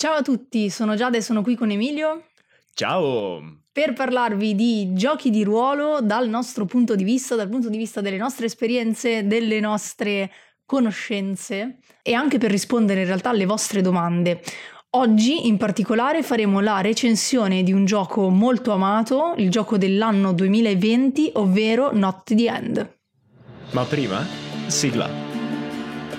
Ciao a tutti, sono Giada e sono qui con Emilio Ciao! per parlarvi di giochi di ruolo dal nostro punto di vista, dal punto di vista delle nostre esperienze, delle nostre conoscenze e anche per rispondere in realtà alle vostre domande. Oggi in particolare faremo la recensione di un gioco molto amato, il gioco dell'anno 2020, ovvero Not the End. Ma prima, sigla.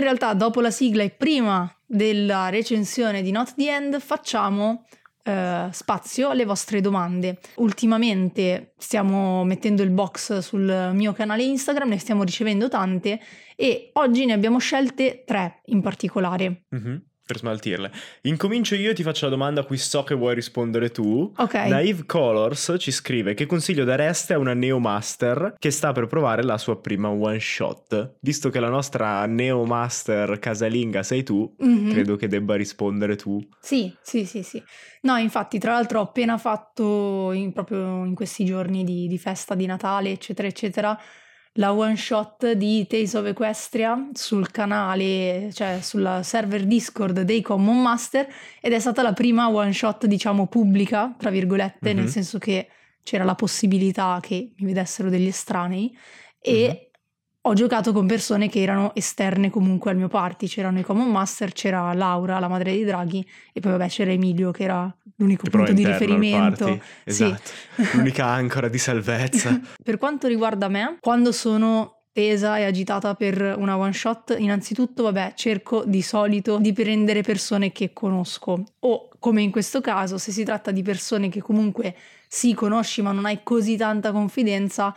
In realtà, dopo la sigla e prima della recensione di Not the End, facciamo eh, spazio alle vostre domande. Ultimamente stiamo mettendo il box sul mio canale Instagram, ne stiamo ricevendo tante e oggi ne abbiamo scelte tre in particolare. Mhm, Per smaltirle. Incomincio io e ti faccio la domanda a cui so che vuoi rispondere tu. Ok. Naive Colors ci scrive che consiglio dareste a una Neo Master che sta per provare la sua prima one shot. Visto che la nostra Neo Master casalinga sei tu, Mhm. credo che debba rispondere tu. Sì, sì, sì, sì. No, infatti, tra l'altro ho appena fatto in- proprio in questi giorni di, di festa di Natale, eccetera, eccetera, la one shot di Tales of Equestria sul canale, cioè sul server Discord dei Common Master ed è stata la prima one shot, diciamo, pubblica, tra virgolette, nel Mhm. senso che c'era la possibilità che mi vedessero degli estranei e ho giocato con persone che erano esterne comunque al mio party, c'erano i Common Master, c'era Laura, la madre dei draghi, e poi vabbè c'era Emilio che era l'unico Che punto di riferimento. party. Sì. Esatto. L'unica ancora di salvezza. Per quanto riguarda me, quando sono tesa e agitata per una one shot, innanzitutto, vabbè, cerco di solito di prendere persone che conosco o come in questo caso, se si tratta di persone che comunque sì conosci ma non hai così tanta confidenza,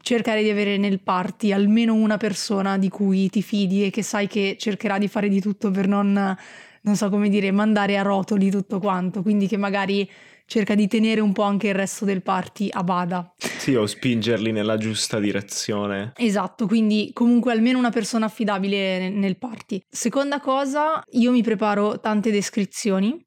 cercare di avere nel party almeno una persona di cui ti fidi e che sai che cercherà di fare di tutto per non non so come dire, mandare a rotoli tutto quanto, quindi che magari cerca di tenere un po' anche il resto del party a bada. Sì, o spingerli nella giusta direzione. Esatto, quindi comunque almeno una persona affidabile ne- nel party. Seconda cosa, io mi preparo tante descrizioni,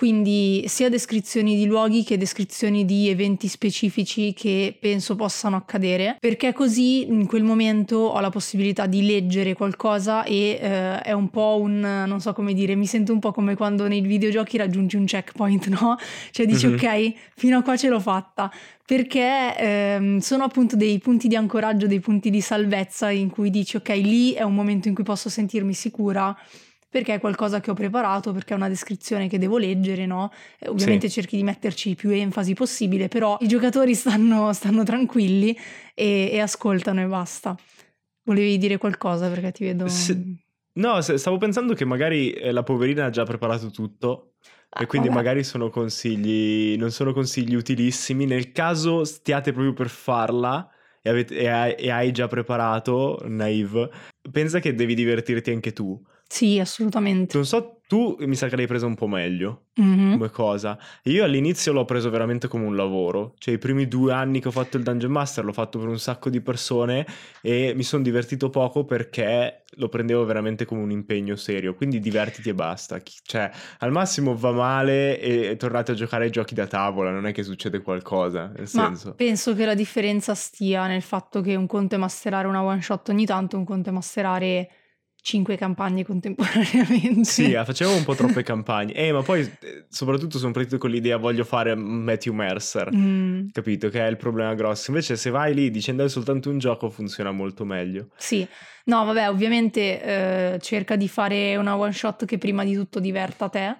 quindi sia descrizioni di luoghi che descrizioni di eventi specifici che penso possano accadere, perché così in quel momento ho la possibilità di leggere qualcosa e eh, è un po' un, non so come dire, mi sento un po' come quando nei videogiochi raggiungi un checkpoint, no? Cioè dici Mhm. ok, fino a qua ce l'ho fatta perché ehm, sono appunto dei punti di ancoraggio, dei punti di salvezza in cui dici ok, lì è un momento in cui posso sentirmi sicura perché è qualcosa che ho preparato, perché è una descrizione che devo leggere, no? Eh, Ovviamente cerchi di metterci più enfasi possibile, però i giocatori stanno, stanno tranquilli e, e ascoltano e basta. Volevi dire qualcosa perché ti vedo... Sì. No, se- stavo pensando che magari eh, la poverina ha già preparato tutto Ah, e quindi vabbè. magari sono consigli, non sono consigli utilissimi. Nel caso stiate proprio per farla e, avete- e hai, e hai già preparato, Naive, pensa che devi divertirti anche tu. Sì, assolutamente. Non so, tu mi sa che l'hai presa un po' meglio Mhm. come cosa. Io all'inizio l'ho preso veramente come un lavoro, cioè i primi due anni che ho fatto il Dungeon Master l'ho fatto per un sacco di persone e mi sono divertito poco perché lo prendevo veramente come un impegno serio, quindi divertiti e basta. Cioè, al massimo va male e tornate a giocare ai giochi da tavola, non è che succede qualcosa, nel Ma senso. penso che la differenza stia nel fatto che un conto è masterare una one shot ogni tanto, un conto è masterare cinque campagne contemporaneamente. Sì, eh, facevo un po' troppe campagne. Eh, ma poi eh, soprattutto sono partito con l'idea voglio fare Matthew Mercer. Mm, Capito che è il problema grosso. Invece, se vai lì dicendo soltanto un gioco, funziona molto meglio. sì, no, vabbè, ovviamente eh, cerca di fare una one shot che prima di tutto diverta te.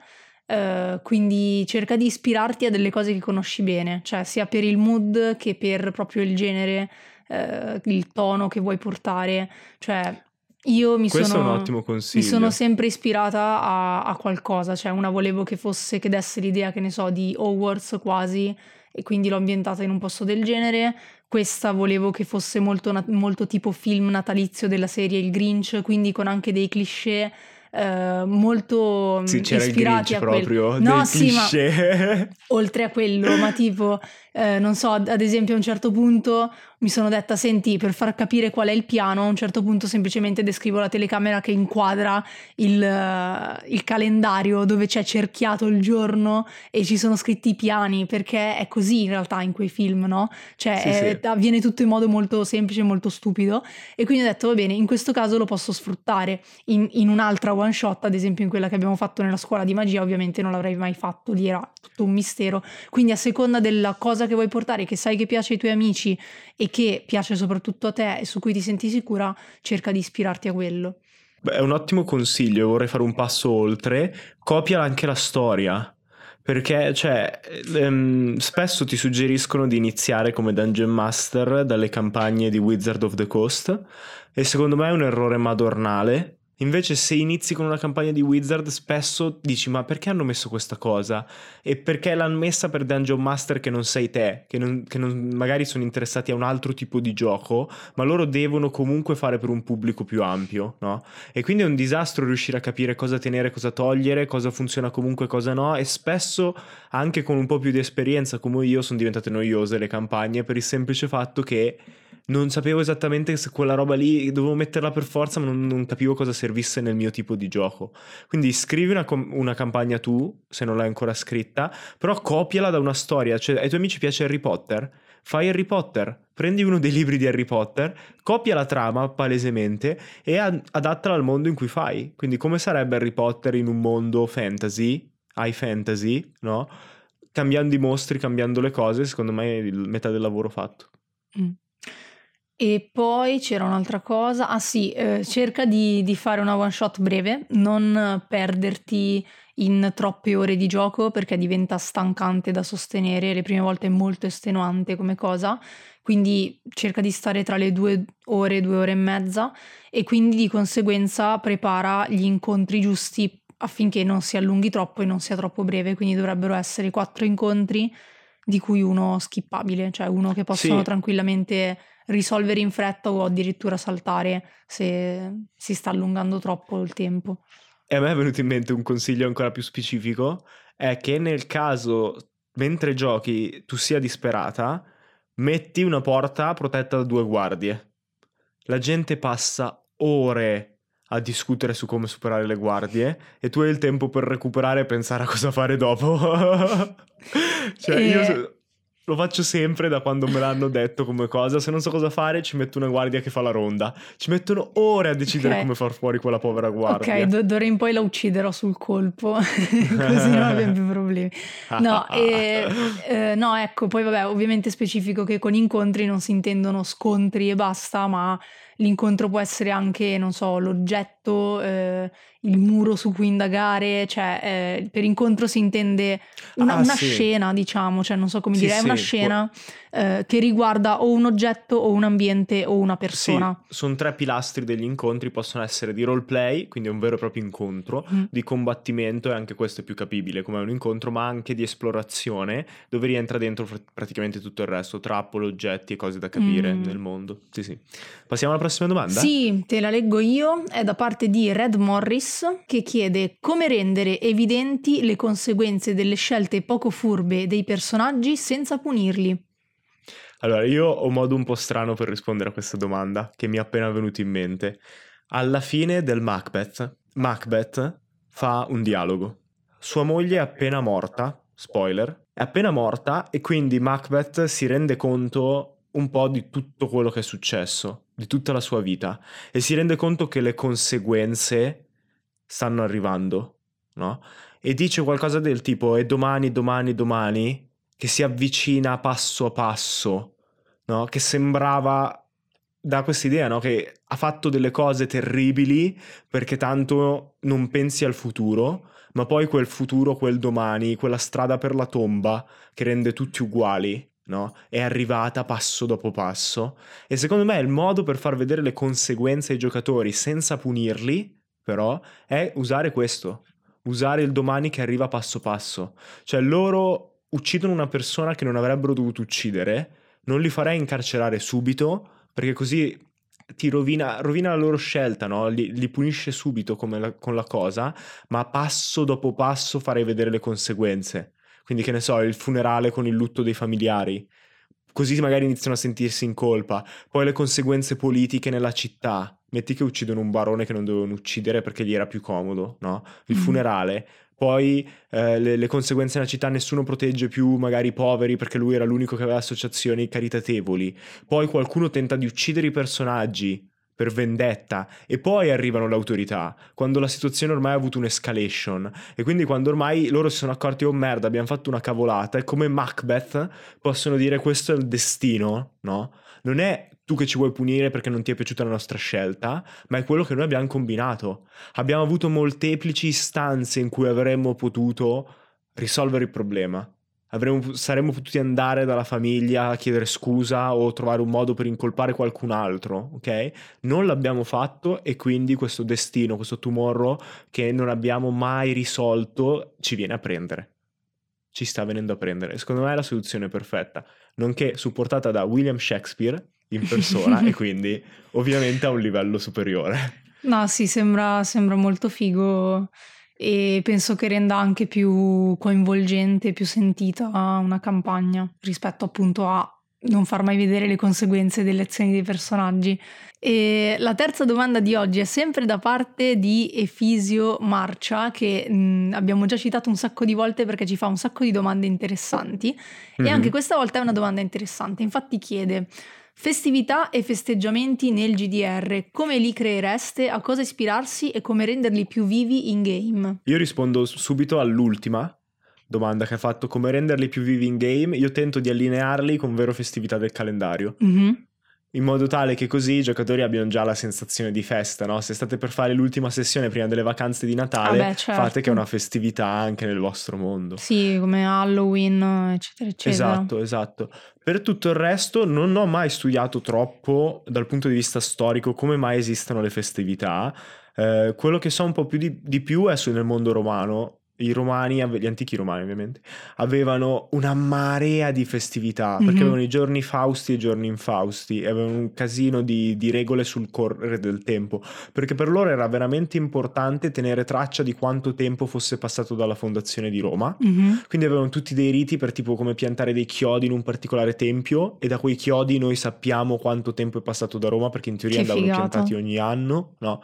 eh, quindi cerca di ispirarti a delle cose che conosci bene, cioè sia per il mood che per proprio il genere, eh, il tono che vuoi portare. Cioè, io mi Questo sono. è un ottimo consiglio. Mi sono sempre ispirata a, a qualcosa, cioè una volevo che fosse, che desse l'idea, che ne so, di Hogwarts quasi, e quindi l'ho ambientata in un posto del genere. questa volevo che fosse molto, molto tipo film natalizio della serie Il Grinch, quindi con anche dei cliché eh, molto sì, c'era ispirati il a proprio quello. No, sì, ma oltre a quello, ma tipo, eh, non so, ad esempio a un certo punto mi sono detta, senti, per far capire qual è il piano, a un certo punto semplicemente descrivo la telecamera che inquadra il, uh, il calendario dove c'è cerchiato il giorno e ci sono scritti i piani, perché è così in realtà in quei film, no? Cioè sì, è, sì. avviene tutto in modo molto semplice, molto stupido e quindi ho detto, va bene, in questo caso lo posso sfruttare. In, in un'altra one shot, ad esempio in quella che abbiamo fatto nella scuola di magia, ovviamente non l'avrei mai fatto, lì era tutto un mistero. Quindi a seconda della cosa che vuoi portare, che sai che piace ai tuoi amici e che piace soprattutto a te e su cui ti senti sicura, cerca di ispirarti a quello. Beh, è un ottimo consiglio, vorrei fare un passo oltre, copia anche la storia. Perché, cioè, ehm, spesso ti suggeriscono di iniziare come Dungeon Master dalle campagne di Wizard of the Coast e secondo me è un errore madornale Invece se inizi con una campagna di Wizard spesso dici ma perché hanno messo questa cosa? E perché l'hanno messa per Dungeon Master che non sei te, che, non, che non, magari sono interessati a un altro tipo di gioco, ma loro devono comunque fare per un pubblico più ampio, no? E quindi è un disastro riuscire a capire cosa tenere, cosa togliere, cosa funziona comunque, cosa no e spesso anche con un po' più di esperienza come io sono diventate noiose le campagne per il semplice fatto che non sapevo esattamente se quella roba lì dovevo metterla per forza, ma non, non capivo cosa servisse nel mio tipo di gioco. Quindi scrivi una, una, campagna tu, se non l'hai ancora scritta, però copiala da una storia. Cioè, ai tuoi amici piace Harry Potter? Fai Harry Potter, prendi uno dei libri di Harry Potter, copia la trama palesemente e ad- adattala al mondo in cui fai. Quindi, come sarebbe Harry Potter in un mondo fantasy, high fantasy, no? Cambiando i mostri, cambiando le cose, secondo me è metà del lavoro fatto. Mm. E poi c'era un'altra cosa, ah sì, eh, cerca di, di, fare una one shot breve, non perderti in troppe ore di gioco perché diventa stancante da sostenere, le prime volte è molto estenuante come cosa, quindi cerca di stare tra le due ore, due ore e mezza. E quindi di conseguenza prepara gli incontri giusti affinché non si allunghi troppo e non sia troppo breve, quindi dovrebbero essere quattro incontri di cui uno skippabile, cioè uno che possono sì. tranquillamente risolvere in fretta o addirittura saltare se si sta allungando troppo il tempo. E a me è venuto in mente un consiglio ancora più specifico, è che nel caso mentre giochi tu sia disperata, metti una porta protetta da due guardie. La gente passa ore a discutere su come superare le guardie e tu hai il tempo per recuperare e pensare a cosa fare dopo. cioè, e... io lo faccio sempre da quando me l'hanno detto come cosa. Se non so cosa fare, ci metto una guardia che fa la ronda. Ci mettono ore a decidere okay. come far fuori quella povera guardia. Ok, d- d'ora in poi la ucciderò sul colpo, così non abbiamo più problemi. No, e, eh, no, ecco, poi vabbè, ovviamente specifico che con incontri non si intendono scontri e basta, ma l'incontro può essere anche, non so, l'oggetto, eh, il muro su cui indagare, cioè eh, per incontro si intende una, ah, una sì. scena, diciamo, cioè non so come sì, dire, è una scena eh, che riguarda o un oggetto o un ambiente o una persona. Sono tre pilastri degli incontri, possono essere di roleplay, quindi un vero e proprio incontro, mm. di combattimento e anche questo è più capibile come un incontro, ma anche di esplorazione, dove rientra dentro fr- praticamente tutto il resto, trappole, oggetti e cose da capire mm. nel mondo. Sì, sì. Passiamo alla prossima domanda? Sì, te la leggo io, è da parte di Red Morris che chiede come rendere evidenti le conseguenze delle scelte poco furbe dei personaggi senza punirli. Allora, io ho un modo un po' strano per rispondere a questa domanda che mi è appena venuto in mente. Alla fine del Macbeth, Macbeth fa un dialogo. Sua moglie è appena morta, spoiler, è appena morta e quindi Macbeth si rende conto un po' di tutto quello che è successo, di tutta la sua vita e si rende conto che le conseguenze stanno arrivando, no? E dice qualcosa del tipo è domani, domani, domani, che si avvicina passo a passo, no? Che sembrava da questa idea, no? Che ha fatto delle cose terribili perché tanto non pensi al futuro, ma poi quel futuro, quel domani, quella strada per la tomba che rende tutti uguali, no? È arrivata passo dopo passo. E secondo me il modo per far vedere le conseguenze ai giocatori senza punirli però è usare questo, usare il domani che arriva passo passo. Cioè loro uccidono una persona che non avrebbero dovuto uccidere non li farei incarcerare subito, perché così ti rovina, rovina la loro scelta, no? li, li punisce subito la, con la cosa, ma passo dopo passo farei vedere le conseguenze. Quindi che ne so, il funerale con il lutto dei familiari. Così magari iniziano a sentirsi in colpa. Poi le conseguenze politiche nella città. Metti che uccidono un barone che non dovevano uccidere perché gli era più comodo, no? Il mm. funerale poi eh, le, le, conseguenze nella città nessuno protegge più magari i poveri perché lui era l'unico che aveva associazioni caritatevoli, poi qualcuno tenta di uccidere i personaggi per vendetta e poi arrivano le autorità quando la situazione ormai ha avuto un'escalation e quindi quando ormai loro si sono accorti oh merda abbiamo fatto una cavolata e come Macbeth possono dire questo è il destino no? non è tu che ci vuoi punire perché non ti è piaciuta la nostra scelta, ma è quello che noi abbiamo combinato. Abbiamo avuto molteplici istanze in cui avremmo potuto risolvere il problema. Avremmo, saremmo potuti andare dalla famiglia a chiedere scusa o trovare un modo per incolpare qualcun altro, ok? Non l'abbiamo fatto e quindi questo destino, questo tomorrow che non abbiamo mai risolto ci viene a prendere. Ci sta venendo a prendere. Secondo me è la soluzione perfetta, nonché supportata da William Shakespeare, in persona e quindi ovviamente a un livello superiore. No, sì, sembra, sembra molto figo e penso che renda anche più coinvolgente, più sentita una campagna rispetto appunto a non far mai vedere le conseguenze delle azioni dei personaggi. E la terza domanda di oggi è sempre da parte di Efisio Marcia, che mh, abbiamo già citato un sacco di volte perché ci fa un sacco di domande interessanti. Mm-hmm. E anche questa volta è una domanda interessante. Infatti chiede: Festività e festeggiamenti nel GDR, come li creereste, a cosa ispirarsi e come renderli più vivi in game? Io rispondo subito all'ultima domanda che ha fatto, come renderli più vivi in game. Io tento di allinearli con vero festività del calendario. Mm-hmm in modo tale che così i giocatori abbiano già la sensazione di festa, no? Se state per fare l'ultima sessione prima delle vacanze di Natale, ah beh, certo. fate che è una festività anche nel vostro mondo. Sì, come Halloween, eccetera, eccetera. Esatto, esatto. Per tutto il resto non ho mai studiato troppo dal punto di vista storico come mai esistono le festività. Eh, quello che so un po' più di, di più è sul mondo romano, i romani, gli antichi romani ovviamente, avevano una marea di festività, perché mm-hmm. avevano i giorni fausti e i giorni infausti, e avevano un casino di, di, regole sul correre del tempo, perché per loro era veramente importante tenere traccia di quanto tempo fosse passato dalla fondazione di Roma, mm-hmm. quindi avevano tutti dei riti per tipo come piantare dei chiodi in un particolare tempio, e da quei chiodi noi sappiamo quanto tempo è passato da Roma, perché in teoria che andavano figata. piantati ogni anno, no?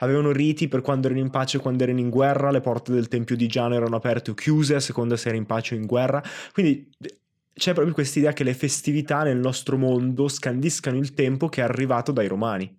Avevano riti per quando erano in pace e quando erano in guerra, le porte del tempio di Giano erano aperte o chiuse a seconda se era in pace o in guerra. Quindi c'è proprio questa idea che le festività nel nostro mondo scandiscano il tempo che è arrivato dai romani.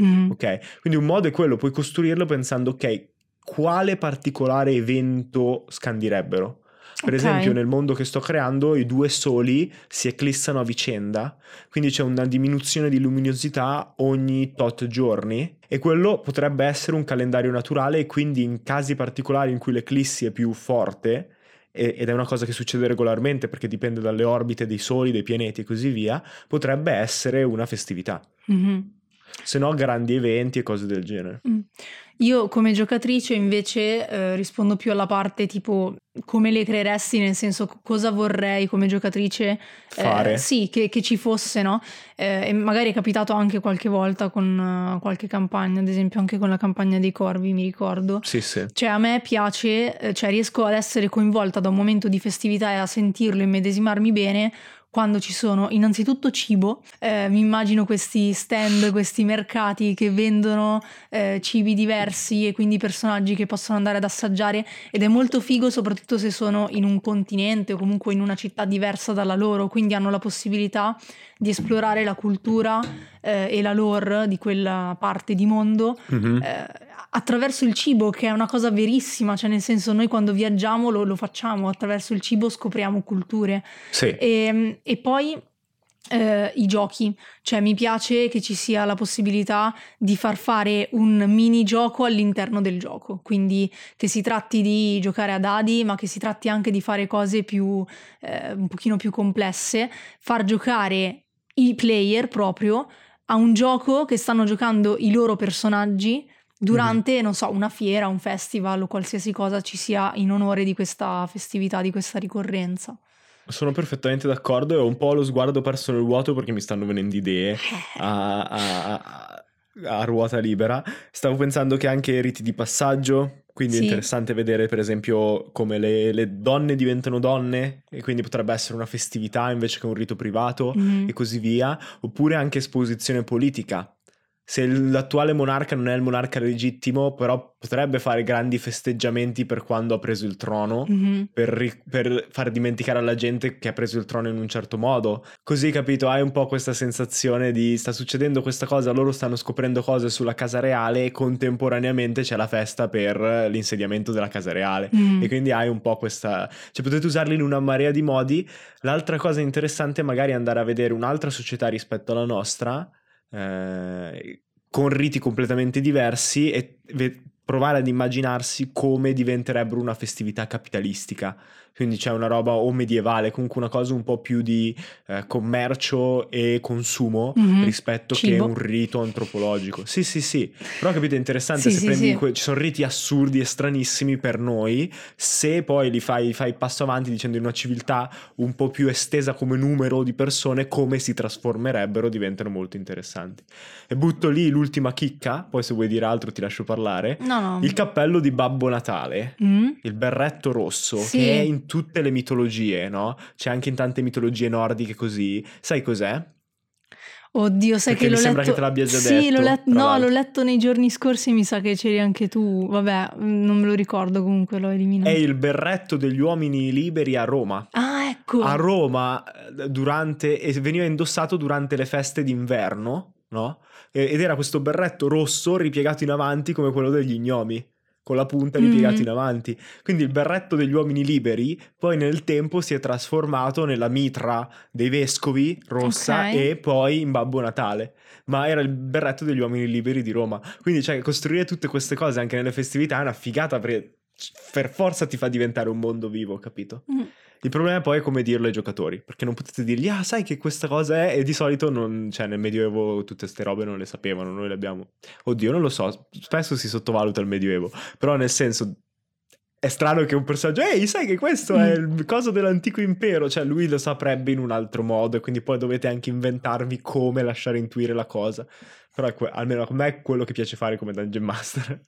Mm. Ok? Quindi un modo è quello, puoi costruirlo pensando, ok, quale particolare evento scandirebbero? Per okay. esempio, nel mondo che sto creando, i due soli si eclissano a vicenda, quindi c'è una diminuzione di luminosità ogni tot giorni e quello potrebbe essere un calendario naturale e quindi in casi particolari in cui l'eclissi è più forte, ed è una cosa che succede regolarmente perché dipende dalle orbite dei soli, dei pianeti e così via, potrebbe essere una festività. Mm-hmm. Se no, grandi eventi e cose del genere. Mm. Io come giocatrice invece eh, rispondo più alla parte tipo come le creeresti, nel senso cosa vorrei come giocatrice eh, fare. sì, che, che, ci fosse, no? Eh, e magari è capitato anche qualche volta con uh, qualche campagna, ad esempio anche con la campagna dei corvi, mi ricordo. Sì, sì. Cioè a me piace, eh, cioè riesco ad essere coinvolta da un momento di festività e a sentirlo e medesimarmi bene quando ci sono innanzitutto cibo, eh, mi immagino questi stand, questi mercati che vendono eh, cibi diversi e quindi personaggi che possono andare ad assaggiare ed è molto figo soprattutto se sono in un continente o comunque in una città diversa dalla loro, quindi hanno la possibilità di esplorare la cultura eh, e la lore di quella parte di mondo. Mm-hmm attraverso il cibo, che è una cosa verissima, cioè nel senso noi quando viaggiamo lo, lo facciamo, attraverso il cibo scopriamo culture. Sì. E, ehm, e poi eh, i giochi, cioè mi piace che ci sia la possibilità di far fare un mini gioco all'interno del gioco, quindi che si tratti di giocare a dadi, ma che si tratti anche di fare cose più eh, un pochino più complesse, far giocare i player proprio a un gioco che stanno giocando i loro personaggi durante, mm-hmm. non so, una fiera, un festival o qualsiasi cosa ci sia in onore di questa festività, di questa ricorrenza. Sono perfettamente d'accordo e ho un po' lo sguardo perso nel vuoto perché mi stanno venendo idee a, a, a, a ruota libera. Stavo pensando che anche i riti di passaggio, quindi Sì. è interessante vedere per esempio come le, le donne diventano donne e quindi potrebbe essere una festività invece che un rito privato Mhm. e così via, oppure anche esposizione politica. Se l'attuale monarca non è il monarca legittimo, però potrebbe fare grandi festeggiamenti per quando ha preso il trono Mhm. per, ri- per far dimenticare alla gente che ha preso il trono in un certo modo. Così, capito, hai un po' questa sensazione di sta succedendo questa cosa, loro stanno scoprendo cose sulla casa reale e contemporaneamente c'è la festa per l'insediamento della casa reale. Mm. E quindi hai un po' questa... cioè potete usarli in una marea di modi. L'altra cosa interessante è magari andare a vedere un'altra società rispetto alla nostra, eh, con riti completamente diversi e ve- provare ad immaginarsi come diventerebbero una festività capitalistica. Quindi c'è una roba o medievale, comunque una cosa un po' più di eh, commercio e consumo Mhm. rispetto che Cibo. un rito antropologico. Sì, sì, sì. Però capite, è interessante Sì, se sì, prendi sì. que- ci sono riti assurdi e stranissimi per noi, se poi li fai, fai passo avanti dicendo in una civiltà un po' più estesa come numero di persone, come si trasformerebbero, diventano molto interessanti. E butto lì l'ultima chicca, poi se vuoi dire altro ti lascio parlare. No, no. Il cappello di Babbo Natale. Mm? Il berretto rosso, che è in tutte le mitologie, no? C'è anche in tante mitologie nordiche così. Sai cos'è? Oddio, sai Perché che mi l'ho sembra letto. che te l'abbia già sì, detto, l'ho letto. tra No, l'altro. l'ho letto nei giorni scorsi. Mi sa che c'eri anche tu. Vabbè, mm, non me lo ricordo. Comunque l'ho È eliminato. il berretto degli uomini liberi a Roma. Ah, ecco. A Roma eh, durante e veniva indossato durante le feste d'inverno, no? Ed era questo berretto rosso ripiegato in avanti come quello degli gnomi, con la punta ripiegata Mhm. in avanti. Quindi il berretto degli uomini liberi poi nel tempo si è trasformato nella mitra dei vescovi rossa Ok. e poi in Babbo Natale. Ma era il berretto degli uomini liberi di Roma. Quindi, cioè, costruire tutte queste cose anche nelle festività è una figata perché per forza ti fa diventare un mondo vivo, capito? Mm. Il problema poi è come dirlo ai giocatori, perché non potete dirgli, ah, sai che questa cosa è, e di solito non, cioè, nel Medioevo tutte queste robe non le sapevano, noi le abbiamo. Oddio, non lo so, spesso si sottovaluta il Medioevo, però nel senso è strano che un personaggio, ehi, sai che questo è il coso dell'antico impero, cioè lui lo saprebbe in un altro modo e quindi poi dovete anche inventarvi come lasciare intuire la cosa. Però que- almeno a me è quello che piace fare come Dungeon Master.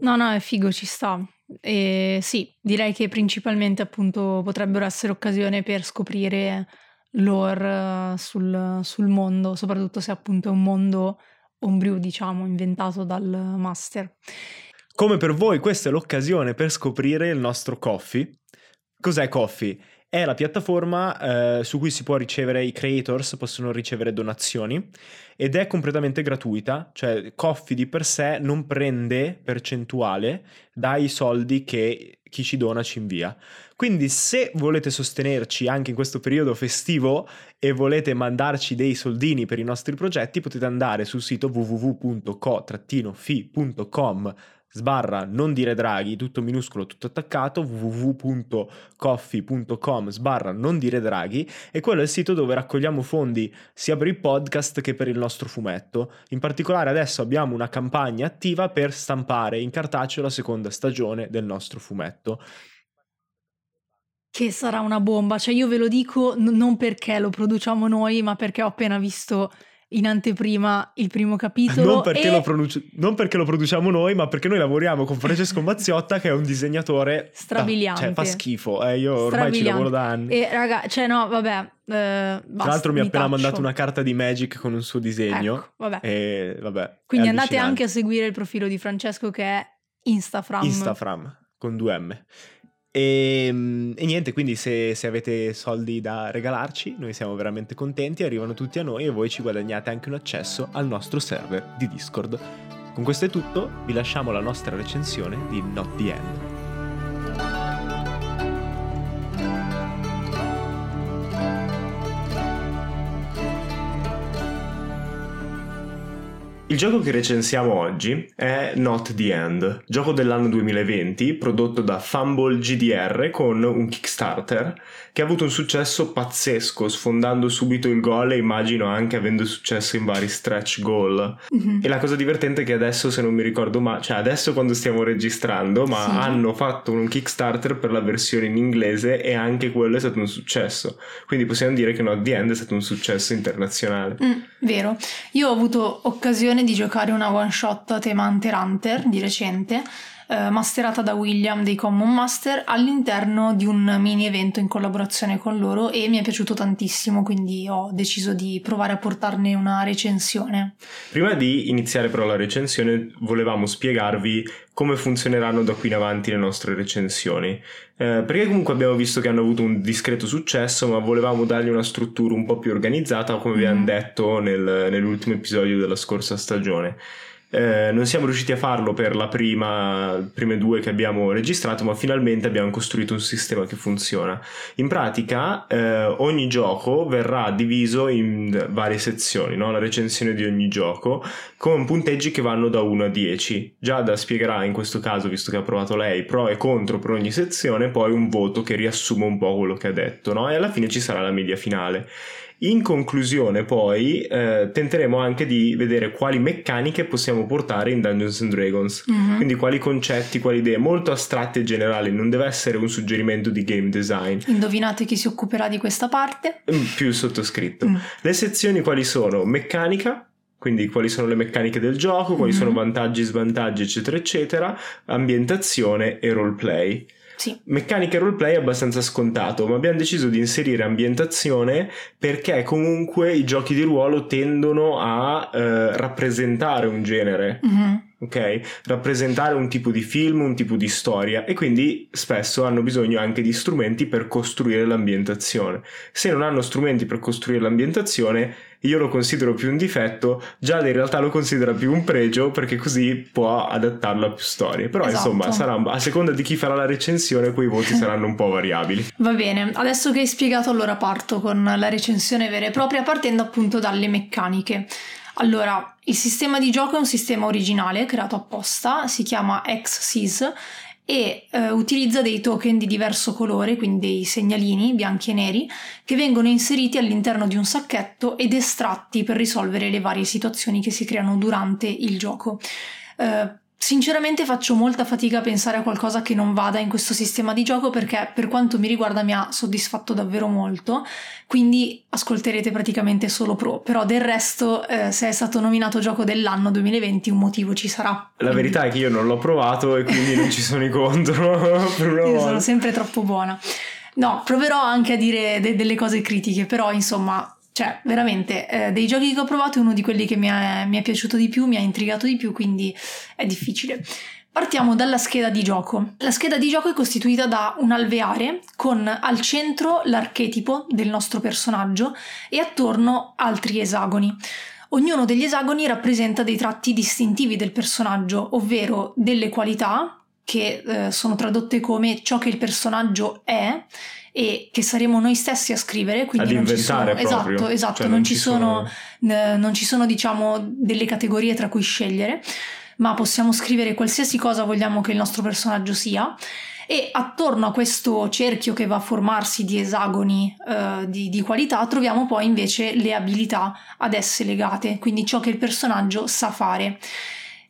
No, no, è figo, ci sta. E sì, direi che principalmente appunto potrebbero essere occasione per scoprire lore eh, sul, sul mondo, soprattutto se appunto è un mondo homebrew, diciamo, inventato dal master. Come per voi, questa è l'occasione per scoprire il nostro Coffee. Cos'è Coffee? È la piattaforma eh, su cui si può ricevere i creators, possono ricevere donazioni ed è completamente gratuita, cioè Coffee di per sé non prende percentuale dai soldi che chi ci dona ci invia. Quindi se volete sostenerci anche in questo periodo festivo e volete mandarci dei soldini per i nostri progetti, potete andare sul sito www.co-fi.com sbarra non dire draghi, tutto minuscolo, tutto attaccato, www.coffee.com sbarra non dire draghi e quello è il sito dove raccogliamo fondi sia per il podcast che per il nostro fumetto. In particolare adesso abbiamo una campagna attiva per stampare in cartaceo la seconda stagione del nostro fumetto. Che sarà una bomba, cioè io ve lo dico n- non perché lo produciamo noi, ma perché ho appena visto in anteprima il primo capitolo. Non perché, e... lo produci- non perché lo produciamo noi, ma perché noi lavoriamo con Francesco Mazziotta, che è un disegnatore da- Strabiliante. cioè, fa schifo. Eh, io ormai ci lavoro da anni. E raga, cioè no, vabbè. eh, Tra l'altro, mi ha appena taccio. mandato una carta di Magic con un suo disegno. Ecco, vabbè. E vabbè. Quindi andate anche a seguire il profilo di Francesco che è Instafram. Instafram con due M. E, e niente, quindi se, se avete soldi da regalarci, noi siamo veramente contenti, arrivano tutti a noi e voi ci guadagnate anche un accesso al nostro server di Discord. Con questo è tutto, vi lasciamo la nostra recensione di Not the End. Il gioco che recensiamo oggi è Not the End, gioco dell'anno 2020 prodotto da Fumble GDR con un Kickstarter che ha avuto un successo pazzesco, sfondando subito il goal e immagino anche avendo successo in vari stretch goal. Mm-hmm. E la cosa divertente è che adesso, se non mi ricordo male, cioè adesso quando stiamo registrando, ma sì. hanno fatto un Kickstarter per la versione in inglese e anche quello è stato un successo. Quindi possiamo dire che Not the End è stato un successo internazionale. Mm, vero. Io ho avuto occasione di giocare una one shot a tema Hunter Hunter di recente eh, masterata da William dei Common Master all'interno di un mini evento in collaborazione con loro e mi è piaciuto tantissimo, quindi ho deciso di provare a portarne una recensione. Prima di iniziare però la recensione volevamo spiegarvi come funzioneranno da qui in avanti le nostre recensioni. Eh, perché comunque abbiamo visto che hanno avuto un discreto successo, ma volevamo dargli una struttura un po' più organizzata, come mm. abbiamo detto nel, nell'ultimo episodio della scorsa stagione. Eh, non siamo riusciti a farlo per la prima, prime due che abbiamo registrato, ma finalmente abbiamo costruito un sistema che funziona. In pratica, eh, ogni gioco verrà diviso in varie sezioni, no? la recensione di ogni gioco, con punteggi che vanno da 1 a 10. Giada spiegherà in questo caso, visto che ha provato lei, pro e contro per ogni sezione, poi un voto che riassume un po' quello che ha detto, no? e alla fine ci sarà la media finale. In conclusione, poi eh, tenteremo anche di vedere quali meccaniche possiamo portare in Dungeons and Dragons. Mm-hmm. Quindi quali concetti, quali idee molto astratte e generali. Non deve essere un suggerimento di game design. Indovinate chi si occuperà di questa parte? Mm, più sottoscritto. Mm. Le sezioni quali sono? Meccanica, quindi quali sono le meccaniche del gioco, quali mm-hmm. sono vantaggi, svantaggi, eccetera, eccetera, ambientazione e roleplay. Sì. Meccanica roleplay è abbastanza scontato, ma abbiamo deciso di inserire ambientazione perché comunque i giochi di ruolo tendono a eh, rappresentare un genere. Mm-hmm. Ok? Rappresentare un tipo di film, un tipo di storia e quindi spesso hanno bisogno anche di strumenti per costruire l'ambientazione. Se non hanno strumenti per costruire l'ambientazione, io lo considero più un difetto, Giada in realtà lo considera più un pregio perché così può adattarlo a più storie. Però esatto. insomma, sarà, a seconda di chi farà la recensione, quei voti saranno un po' variabili. Va bene, adesso che hai spiegato allora parto con la recensione vera e propria partendo appunto dalle meccaniche. Allora, il sistema di gioco è un sistema originale creato apposta, si chiama XSys e eh, utilizza dei token di diverso colore, quindi dei segnalini bianchi e neri, che vengono inseriti all'interno di un sacchetto ed estratti per risolvere le varie situazioni che si creano durante il gioco. Eh, Sinceramente faccio molta fatica a pensare a qualcosa che non vada in questo sistema di gioco perché per quanto mi riguarda mi ha soddisfatto davvero molto, quindi ascolterete praticamente solo pro, però del resto eh, se è stato nominato gioco dell'anno 2020 un motivo ci sarà. La verità è che io non l'ho provato e quindi non ci sono i contro. io sono sempre troppo buona. No, proverò anche a dire de- delle cose critiche, però insomma cioè, veramente, eh, dei giochi che ho provato è uno di quelli che mi è, mi è piaciuto di più, mi ha intrigato di più, quindi è difficile. Partiamo dalla scheda di gioco. La scheda di gioco è costituita da un alveare con al centro l'archetipo del nostro personaggio e attorno altri esagoni. Ognuno degli esagoni rappresenta dei tratti distintivi del personaggio, ovvero delle qualità, che eh, sono tradotte come ciò che il personaggio è, e che saremo noi stessi a scrivere, quindi Ad non ci sono proprio. esatto, esatto, cioè, non, non, ci sono, sono... non ci sono diciamo delle categorie tra cui scegliere, ma possiamo scrivere qualsiasi cosa vogliamo che il nostro personaggio sia e attorno a questo cerchio che va a formarsi di esagoni eh, di, di, qualità troviamo poi invece le abilità ad esse legate, quindi ciò che il personaggio sa fare.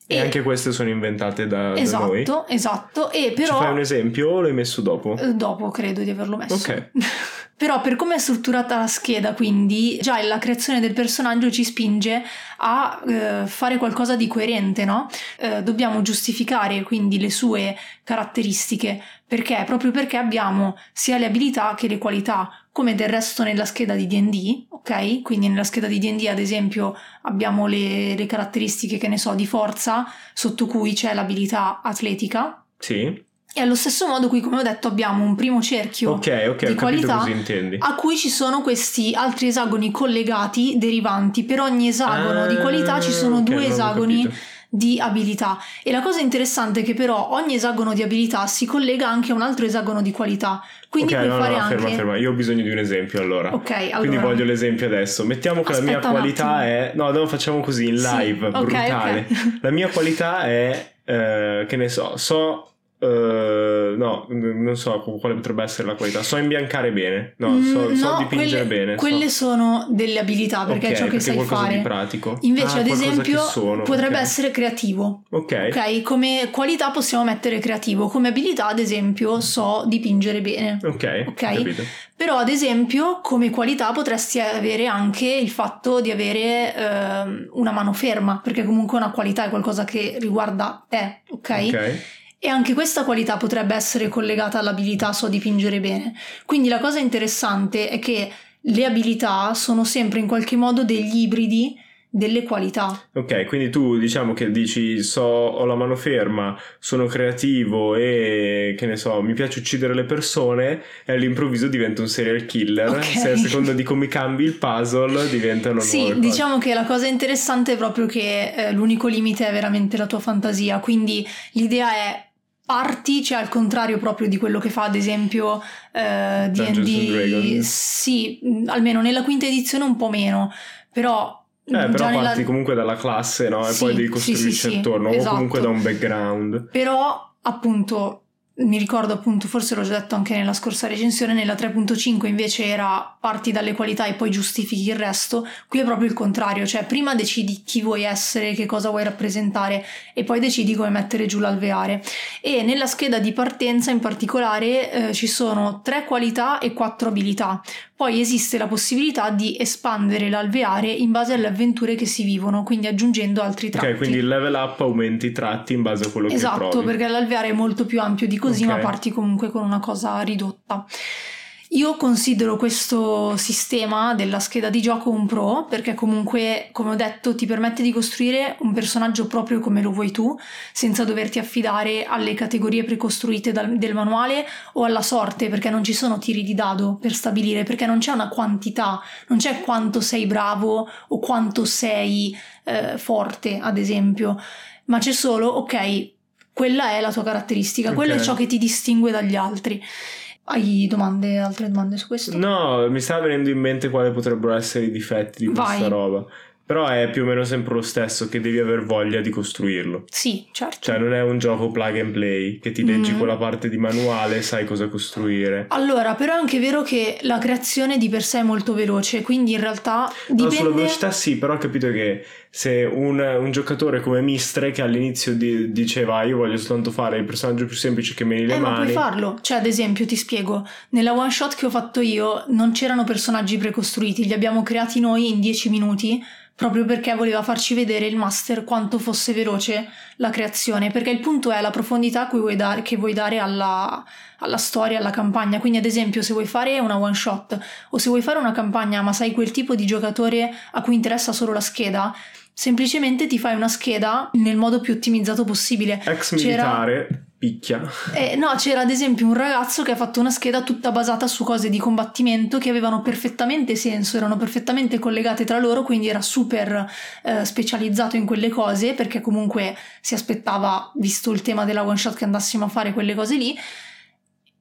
E, e anche queste sono inventate da, esatto, da noi. Esatto, esatto. E però... Ci fai un esempio o l'hai messo dopo? Dopo credo di averlo messo. Ok. Però per come è strutturata la scheda, quindi già la creazione del personaggio ci spinge a eh, fare qualcosa di coerente, no? Eh, dobbiamo giustificare quindi le sue caratteristiche, perché? Proprio perché abbiamo sia le abilità che le qualità, come del resto nella scheda di DD, ok? Quindi nella scheda di DD, ad esempio, abbiamo le, le caratteristiche, che ne so, di forza, sotto cui c'è l'abilità atletica. Sì e allo stesso modo qui, come ho detto, abbiamo un primo cerchio okay, okay, di qualità a cui ci sono questi altri esagoni collegati derivanti. Per ogni esagono ah, di qualità ci sono okay, due esagoni di abilità. E la cosa interessante è che però ogni esagono di abilità si collega anche a un altro esagono di qualità. Quindi ok, puoi no, fare no, anche... ferma, ferma. Io ho bisogno di un esempio allora. Ok, allora... Quindi voglio l'esempio adesso. Mettiamo che Aspetta la mia qualità è. No, no, facciamo così in Sì, live, ok, brutale. ok. La mia qualità è. eh, che ne so, so. Eh, no, non so quale potrebbe essere la qualità. So imbiancare bene. No, so, Mm, so no, dipingere quelle, bene. so- quelle sono delle abilità perché Ok, è ciò che sai qualcosa fare. di pratico. Invece, Ah, ad qualcosa esempio, sono, potrebbe ok. essere creativo. Ok. Ok, come qualità possiamo mettere creativo, come abilità, ad esempio, so dipingere bene. Ok, Ok. Però, ad esempio, come qualità potresti avere anche il fatto di avere ehm, una mano ferma, perché comunque una qualità è qualcosa che riguarda te, ok? Ok. E anche questa qualità potrebbe essere collegata all'abilità so dipingere bene. Quindi la cosa interessante è che le abilità sono sempre in qualche modo degli ibridi delle qualità. Ok, quindi tu diciamo che dici so, ho la mano ferma, sono creativo e che ne so, mi piace uccidere le persone e all'improvviso divento un serial killer. Ok. Se a seconda di come cambi il puzzle diventano Sì, diciamo che la cosa interessante è proprio che eh, l'unico limite è veramente la tua fantasia, quindi l'idea è parti, cioè al contrario proprio di quello che fa ad esempio eh, D&D, sì, mh, almeno nella quinta edizione un po' meno, però... Eh, però già nella- parti comunque dalla classe, no? E Sì, poi devi costruirci sì, sì, attorno, esatto. o comunque da un background. Però, appunto, mi ricordo appunto, forse l'ho già detto anche nella scorsa recensione, nella 3.5 invece era parti dalle qualità e poi giustifichi il resto. Qui è proprio il contrario, cioè prima decidi chi vuoi essere, che cosa vuoi rappresentare e poi decidi come mettere giù l'alveare. E nella scheda di partenza in particolare eh, ci sono tre qualità e quattro abilità. Poi esiste la possibilità di espandere l'alveare in base alle avventure che si vivono, quindi aggiungendo altri tratti. Ok, quindi il level up aumenti i tratti in base a quello che Esatto, provi. perché l'alveare è molto più ampio di così, Ok. ma parti comunque con una cosa ridotta. Io considero questo sistema della scheda di gioco un pro perché comunque, come ho detto, ti permette di costruire un personaggio proprio come lo vuoi tu, senza doverti affidare alle categorie precostruite dal- del manuale o alla sorte, perché non ci sono tiri di dado per stabilire, perché non c'è una quantità, non c'è quanto sei bravo o quanto sei eh, forte, ad esempio, ma c'è solo, ok, quella è la tua caratteristica, quello Ok. è ciò che ti distingue dagli altri. Hai domande, altre domande su questo? No, mi sta venendo in mente quali potrebbero essere i difetti di questa Vai. roba. Però è più o meno sempre lo stesso, che devi aver voglia di costruirlo. Sì, certo. Cioè, non è un gioco plug and play, che ti leggi Mm. quella parte di manuale e sai cosa costruire. Allora, però è anche vero che la creazione di per sé è molto veloce, quindi in realtà No, dipende... sulla velocità sì, però ho capito che se un, un giocatore come Mistre, che all'inizio di- diceva io voglio soltanto fare il personaggio più semplice che meni le Eh, ma puoi mani, farlo. Cioè, ad esempio, ti spiego, nella one shot che ho fatto io non c'erano personaggi precostruiti, li abbiamo creati noi in 10 minuti, proprio perché voleva farci vedere il master quanto fosse veloce la creazione, perché il punto è la profondità vuoi dare, che vuoi dare alla, alla storia, alla campagna. Quindi, ad esempio, se vuoi fare una one shot o se vuoi fare una campagna, ma sei quel tipo di giocatore a cui interessa solo la scheda, semplicemente ti fai una scheda nel modo più ottimizzato possibile. ex C'era- militare, picchia. eh, no, c'era ad esempio un ragazzo che ha fatto una scheda tutta basata su cose di combattimento che avevano perfettamente senso, erano perfettamente collegate tra loro, quindi era super eh, specializzato in quelle cose perché comunque si aspettava, visto il tema della one shot, che andassimo a fare quelle cose lì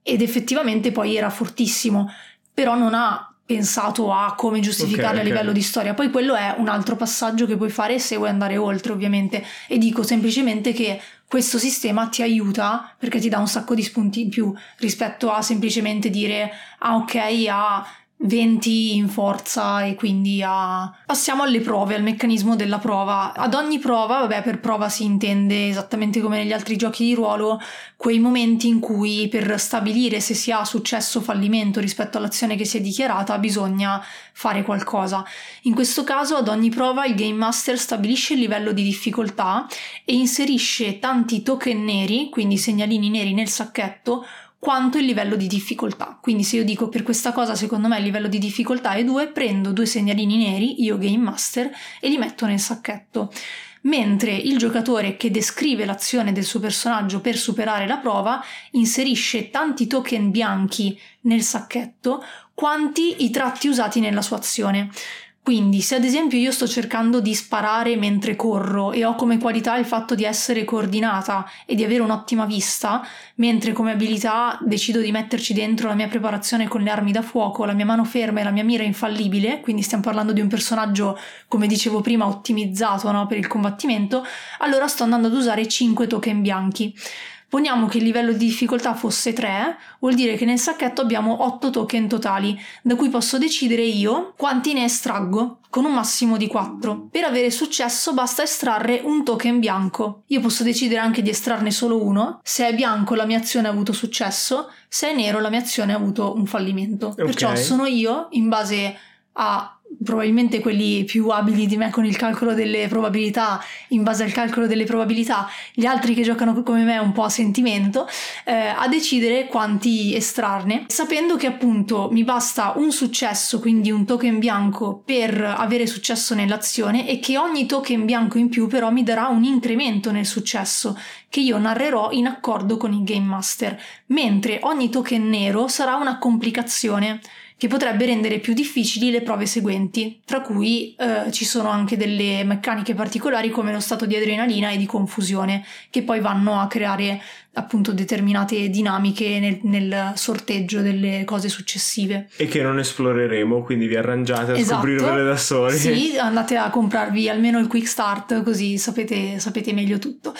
ed effettivamente poi era fortissimo, però non ha pensato a come giustificarle Ok, a livello di storia. Poi quello è un altro passaggio che puoi fare se vuoi andare oltre, ovviamente. E dico semplicemente che questo sistema ti aiuta perché ti dà un sacco di spunti in più rispetto a semplicemente dire ah ok ha 20 in forza e quindi a... Passiamo alle prove, al meccanismo della prova. Ad ogni prova, vabbè, per prova si intende esattamente come negli altri giochi di ruolo, quei momenti in cui per stabilire se si ha successo o fallimento rispetto all'azione che si è dichiarata bisogna fare qualcosa. In questo caso ad ogni prova il Game Master stabilisce il livello di difficoltà e inserisce tanti token neri, quindi segnalini neri nel sacchetto, quanto il livello di difficoltà. Quindi se io dico per questa cosa secondo me il livello di difficoltà è 2, prendo due segnalini neri, io Game Master, e li metto nel sacchetto. Mentre il giocatore che descrive l'azione del suo personaggio per superare la prova inserisce tanti token bianchi nel sacchetto quanti i tratti usati nella sua azione. Quindi, se ad esempio io sto cercando di sparare mentre corro e ho come qualità il fatto di essere coordinata e di avere un'ottima vista, mentre come abilità decido di metterci dentro la mia preparazione con le armi da fuoco, la mia mano ferma e la mia mira infallibile, quindi stiamo parlando di un personaggio, come dicevo prima, ottimizzato no, per il combattimento, allora sto andando ad usare 5 token bianchi. Poniamo che il livello di difficoltà fosse 3, vuol dire che nel sacchetto abbiamo 8 token totali, da cui posso decidere io quanti ne estraggo, con un massimo di 4. Per avere successo basta estrarre un token bianco. Io posso decidere anche di estrarne solo uno. Se è bianco la mia azione ha avuto successo, se è nero la mia azione ha avuto un fallimento. Okay. Perciò sono io, in base a probabilmente quelli più abili di me con il calcolo delle probabilità, in base al calcolo delle probabilità, gli altri che giocano come me un po' a sentimento, eh, a decidere quanti estrarne, sapendo che appunto mi basta un successo, quindi un token bianco per avere successo nell'azione e che ogni token bianco in più però mi darà un incremento nel successo che io narrerò in accordo con il Game Master, mentre ogni token nero sarà una complicazione che potrebbe rendere più difficili le prove seguenti, tra cui eh, ci sono anche delle meccaniche particolari come lo stato di adrenalina e di confusione, che poi vanno a creare appunto determinate dinamiche nel, nel sorteggio delle cose successive. E che non esploreremo, quindi vi arrangiate a esatto. scoprirvele da soli. Sì, andate a comprarvi almeno il quick start, così sapete, sapete meglio tutto.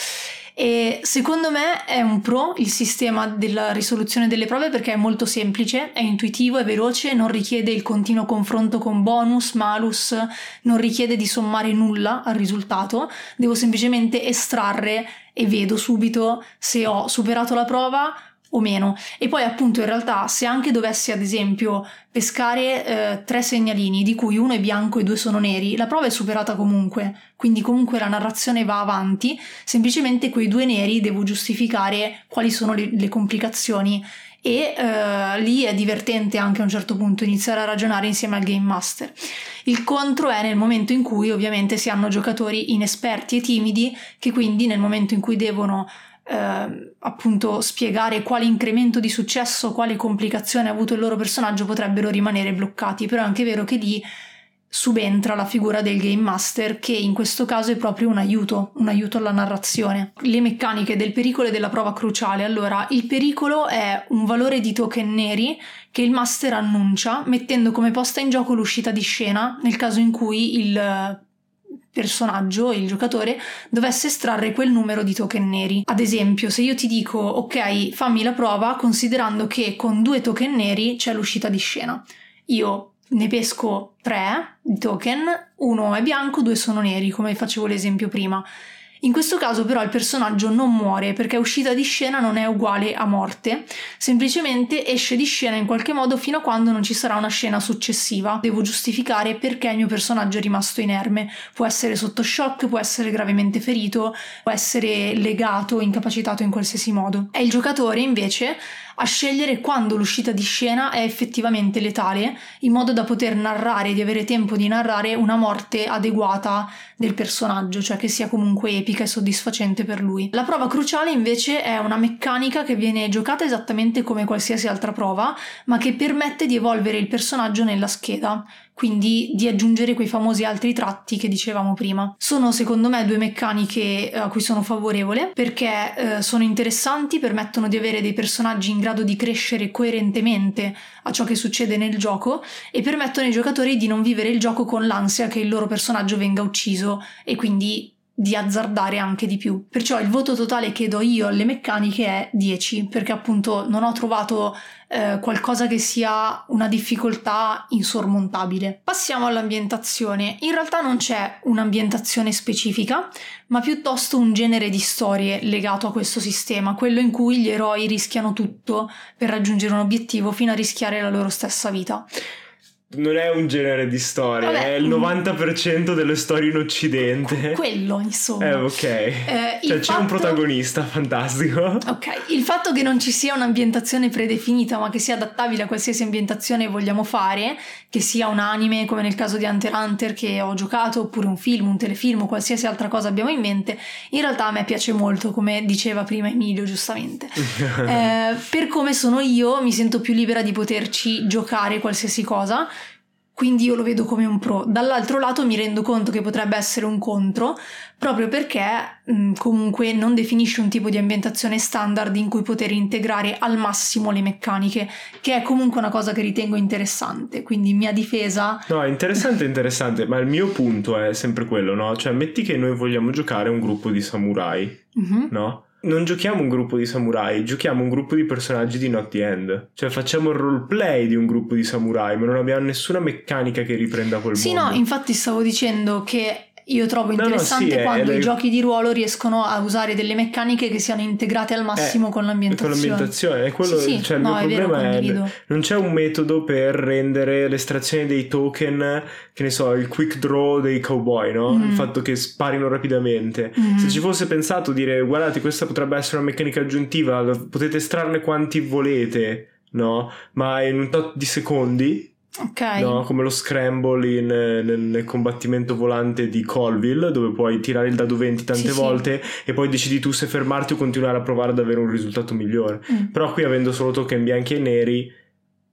E secondo me è un pro il sistema della risoluzione delle prove perché è molto semplice, è intuitivo, è veloce, non richiede il continuo confronto con bonus, malus, non richiede di sommare nulla al risultato, devo semplicemente estrarre e vedo subito se ho superato la prova o meno. E poi appunto in realtà se anche dovessi ad esempio pescare eh, tre segnalini di cui uno è bianco e due sono neri, la prova è superata comunque, quindi comunque la narrazione va avanti, semplicemente quei due neri devo giustificare quali sono le, le complicazioni e uh, lì è divertente anche a un certo punto iniziare a ragionare insieme al game master. Il contro è nel momento in cui ovviamente si hanno giocatori inesperti e timidi che quindi nel momento in cui devono eh, appunto spiegare quale incremento di successo, quale complicazione ha avuto il loro personaggio, potrebbero rimanere bloccati. Però è anche vero che lì subentra la figura del game master che in questo caso è proprio un aiuto, un aiuto alla narrazione. Le meccaniche del pericolo e della prova cruciale. Allora, il pericolo è un valore di token neri che il master annuncia mettendo come posta in gioco l'uscita di scena nel caso in cui il personaggio, il giocatore, dovesse estrarre quel numero di token neri. Ad esempio, se io ti dico ok, fammi la prova considerando che con due token neri c'è l'uscita di scena. Io ne pesco tre di token, uno è bianco, due sono neri, come facevo l'esempio prima. In questo caso però il personaggio non muore perché uscita di scena non è uguale a morte, semplicemente esce di scena in qualche modo fino a quando non ci sarà una scena successiva. Devo giustificare perché il mio personaggio è rimasto inerme. Può essere sotto shock, può essere gravemente ferito, può essere legato, incapacitato in qualsiasi modo. È il giocatore invece a scegliere quando l'uscita di scena è effettivamente letale, in modo da poter narrare, di avere tempo di narrare una morte adeguata del personaggio, cioè che sia comunque epica e soddisfacente per lui. La prova cruciale invece è una meccanica che viene giocata esattamente come qualsiasi altra prova, ma che permette di evolvere il personaggio nella scheda quindi di aggiungere quei famosi altri tratti che dicevamo prima. Sono secondo me due meccaniche eh, a cui sono favorevole perché eh, sono interessanti, permettono di avere dei personaggi in grado di crescere coerentemente a ciò che succede nel gioco e permettono ai giocatori di non vivere il gioco con l'ansia che il loro personaggio venga ucciso e quindi di azzardare anche di più. Perciò il voto totale che do io alle meccaniche è 10, perché appunto non ho trovato eh, qualcosa che sia una difficoltà insormontabile. Passiamo all'ambientazione. In realtà non c'è un'ambientazione specifica, ma piuttosto un genere di storie legato a questo sistema, quello in cui gli eroi rischiano tutto per raggiungere un obiettivo fino a rischiare la loro stessa vita non è un genere di storie, Vabbè, è il 90% mm. delle storie in Occidente. Quello, insomma. Eh, ok. Eh, cioè, c'è un protagonista fantastico. Ok, il fatto che non ci sia un'ambientazione predefinita, ma che sia adattabile a qualsiasi ambientazione vogliamo fare, che sia un anime come nel caso di Hunter x Hunter che ho giocato, oppure un film, un telefilm o qualsiasi altra cosa abbiamo in mente, in realtà a me piace molto, come diceva prima Emilio, giustamente. eh, per come sono io, mi sento più libera di poterci giocare qualsiasi cosa quindi io lo vedo come un pro. Dall'altro lato mi rendo conto che potrebbe essere un contro, proprio perché mh, comunque non definisce un tipo di ambientazione standard in cui poter integrare al massimo le meccaniche, che è comunque una cosa che ritengo interessante. Quindi mia difesa... No, è interessante, interessante, ma il mio punto è sempre quello, no? Cioè, metti che noi vogliamo giocare un gruppo di samurai, Mhm. no? Non giochiamo un gruppo di samurai, giochiamo un gruppo di personaggi di Not the End. Cioè facciamo il roleplay di un gruppo di samurai, ma non abbiamo nessuna meccanica che riprenda quel Sì, mondo. no, infatti stavo dicendo che io trovo No, no, interessante sì, quando è- i giochi di ruolo riescono a usare delle meccaniche che siano integrate al massimo Eh, con Con l'ambientazione. l'ambientazione, è quello, Sì, sì, cioè il no, mio è vero, problema è non c'è un metodo per rendere l'estrazione dei token, che ne so, il quick draw dei cowboy, no? Mm. Il fatto che sparino rapidamente. Mhm. Se ci fosse pensato dire guardate, questa potrebbe essere una meccanica aggiuntiva, potete estrarne quanti volete, no? Ma in un tot di secondi, Ok. no? Come lo scramble in, nel, nel combattimento volante di Colville, dove puoi tirare il dado 20 tante Sì, sì. volte e poi decidi tu se fermarti o continuare a provare ad avere un risultato migliore. Mm. Però qui avendo solo token bianchi e neri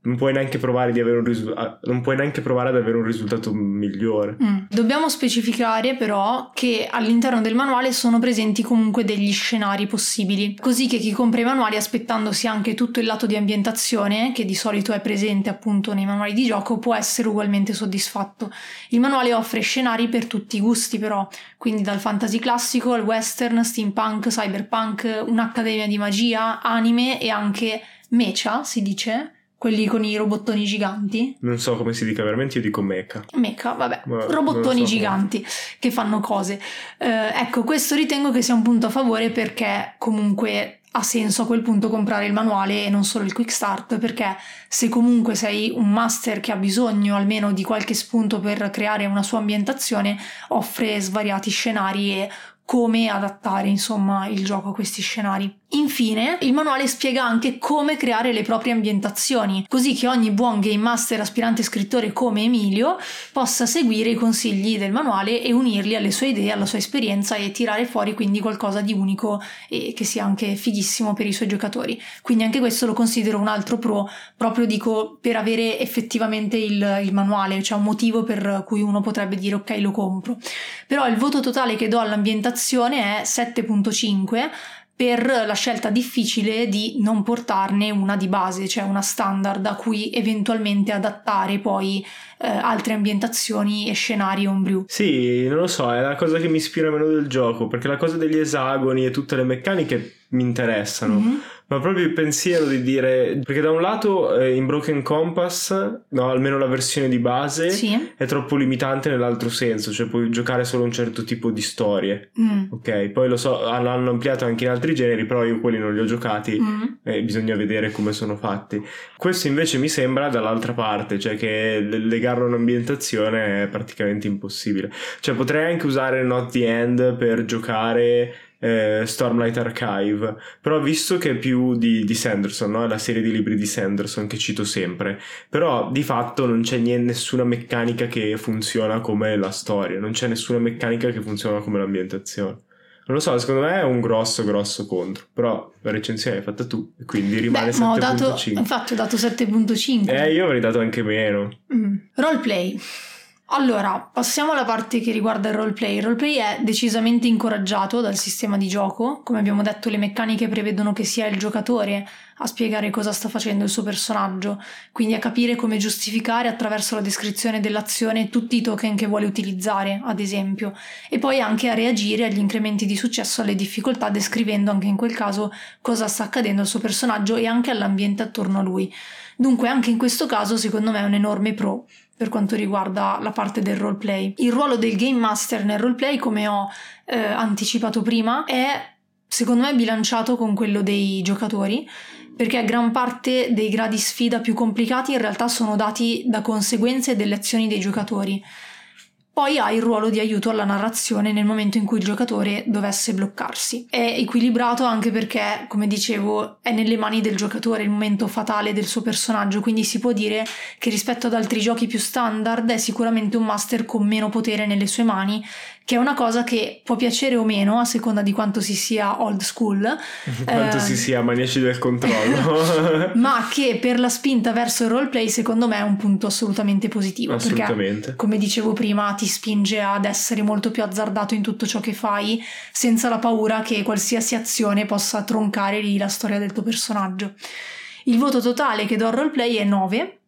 non puoi risu- non puoi neanche provare ad avere un risultato migliore. Mm. Dobbiamo specificare però che all'interno del manuale sono presenti comunque degli scenari possibili, così che chi compra i manuali aspettandosi anche tutto il lato di ambientazione, che di solito è presente appunto nei manuali di gioco, può essere ugualmente soddisfatto. Il manuale offre scenari per tutti i gusti però, quindi dal fantasy classico al western, steampunk, cyberpunk, un'accademia di magia, anime e anche mecha, si dice, quelli con i robottoni giganti. Non so come si dica veramente, io dico mecha. Mecha, vabbè, Ma- robottoni so. giganti che fanno cose. Eh, ecco, questo ritengo che sia un punto a favore perché comunque ha senso a quel punto comprare il manuale e non solo il quick start perché se comunque sei un master che ha bisogno almeno di qualche spunto per creare una sua ambientazione offre svariati scenari e come adattare insomma il gioco a questi scenari. Infine, il manuale spiega anche come creare le proprie ambientazioni, così che ogni buon game master aspirante scrittore come Emilio possa seguire i consigli del manuale e unirli alle sue idee, alla sua esperienza e tirare fuori quindi qualcosa di unico e che sia anche fighissimo per i suoi giocatori. Quindi anche questo lo considero un altro pro, proprio dico per avere effettivamente il, il manuale, cioè un motivo per cui uno potrebbe dire ok lo compro. Però il voto totale che do all'ambientazione è 7.5 per la scelta difficile di non portarne una di base, cioè una standard a cui eventualmente adattare poi eh, altre ambientazioni e scenari homebrew. Sì, non lo so, è la cosa che mi ispira meno del gioco, perché la cosa degli esagoni e tutte le meccaniche mi interessano. Mhm. Ma proprio il pensiero di dire, perché da un lato eh, in Broken Compass, no, almeno la versione di base, Sì. è troppo limitante nell'altro senso, cioè puoi giocare solo un certo tipo di storie. Mm. Ok, poi lo so, hanno hanno ampliato anche in altri generi, però io quelli non li ho giocati Mm. e bisogna vedere come sono fatti. Questo invece mi sembra dall'altra parte, cioè che legarlo a un'ambientazione è praticamente impossibile. Cioè potrei anche usare Not the End per giocare eh, Stormlight Archive, però visto che è più di, di Sanderson, no? È la serie di libri di Sanderson che cito sempre, però di fatto non c'è niente, nessuna meccanica che funziona come la storia, non c'è nessuna meccanica che funziona come l'ambientazione. Non lo so, secondo me è un grosso, grosso contro. Però la recensione l'hai fatta tu, e quindi rimane Beh, ma ho dato, 7.5. infatti ho dato 7.5. Eh, io avrei dato anche meno. Mm. Roleplay. Allora, passiamo alla parte che riguarda il roleplay. Il roleplay è decisamente incoraggiato dal sistema di gioco. Come abbiamo detto, le meccaniche prevedono che sia il giocatore a spiegare cosa sta facendo il suo personaggio, quindi a capire come giustificare attraverso la descrizione dell'azione tutti i token che vuole utilizzare, ad esempio, e poi anche a reagire agli incrementi di successo alle difficoltà, descrivendo anche in quel caso cosa sta accadendo al suo personaggio e anche all'ambiente attorno a lui. Dunque, anche in questo caso, secondo me è un enorme pro per quanto riguarda la parte del roleplay. Il ruolo del game master nel roleplay, come ho eh, anticipato prima, è secondo me bilanciato con quello dei giocatori, perché gran parte dei gradi sfida più complicati in realtà sono dati da conseguenze delle azioni dei giocatori. Poi ha il ruolo di aiuto alla narrazione nel momento in cui il giocatore dovesse bloccarsi. È equilibrato anche perché, come dicevo, è nelle mani del giocatore il momento fatale del suo personaggio, quindi si può dire che rispetto ad altri giochi più standard è sicuramente un master con meno potere nelle sue mani che è una cosa che può piacere o meno a seconda di quanto si sia old school. Quanto eh, si sia maniaci del controllo. ma che per la spinta verso il roleplay secondo me è un punto assolutamente positivo. Perché, Assolutamente. come dicevo prima, ti spinge ad essere molto più azzardato in tutto ciò che fai, senza la paura che qualsiasi azione possa troncare lì la storia del tuo personaggio. Il voto totale che do al roleplay è 9.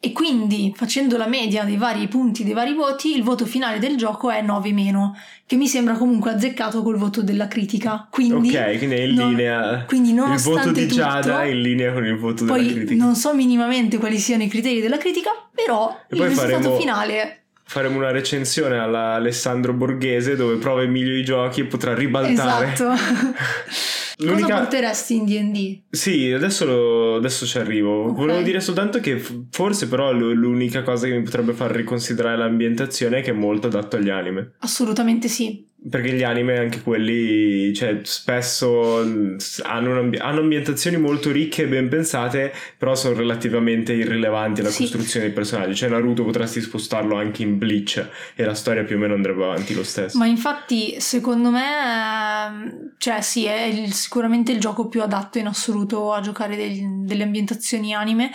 E quindi, facendo la media dei vari punti, dei vari voti, il voto finale del gioco è 9 meno, che mi sembra comunque azzeccato col voto della critica. Quindi, ok, quindi è in non- linea. quindi il voto di Giada è in linea con il voto della critica. non so minimamente quali siano i criteri della critica, però E il risultato faremo- finale Faremo una recensione alla Alessandro Borghese dove prova i giochi e potrà ribaltare. Esatto. Cosa L'unica- porteresti in D&D? Sì, adesso, lo- adesso ci arrivo. Ok. Volevo dire soltanto che forse però l'unica cosa che mi potrebbe far riconsiderare l'ambientazione è che è molto adatto agli anime. Assolutamente sì. Perché gli anime, anche quelli, cioè, spesso s- hanno, un'ambi- hanno ambientazioni molto ricche e ben pensate, però sono relativamente irrilevanti alla Sì. costruzione dei personaggi. Cioè, Naruto potresti spostarlo anche in Bleach e la storia più o meno andrebbe avanti lo stesso. Ma infatti, secondo me, ehm, cioè sì, è il- sicuramente il gioco più adatto in assoluto a giocare degli- delle ambientazioni anime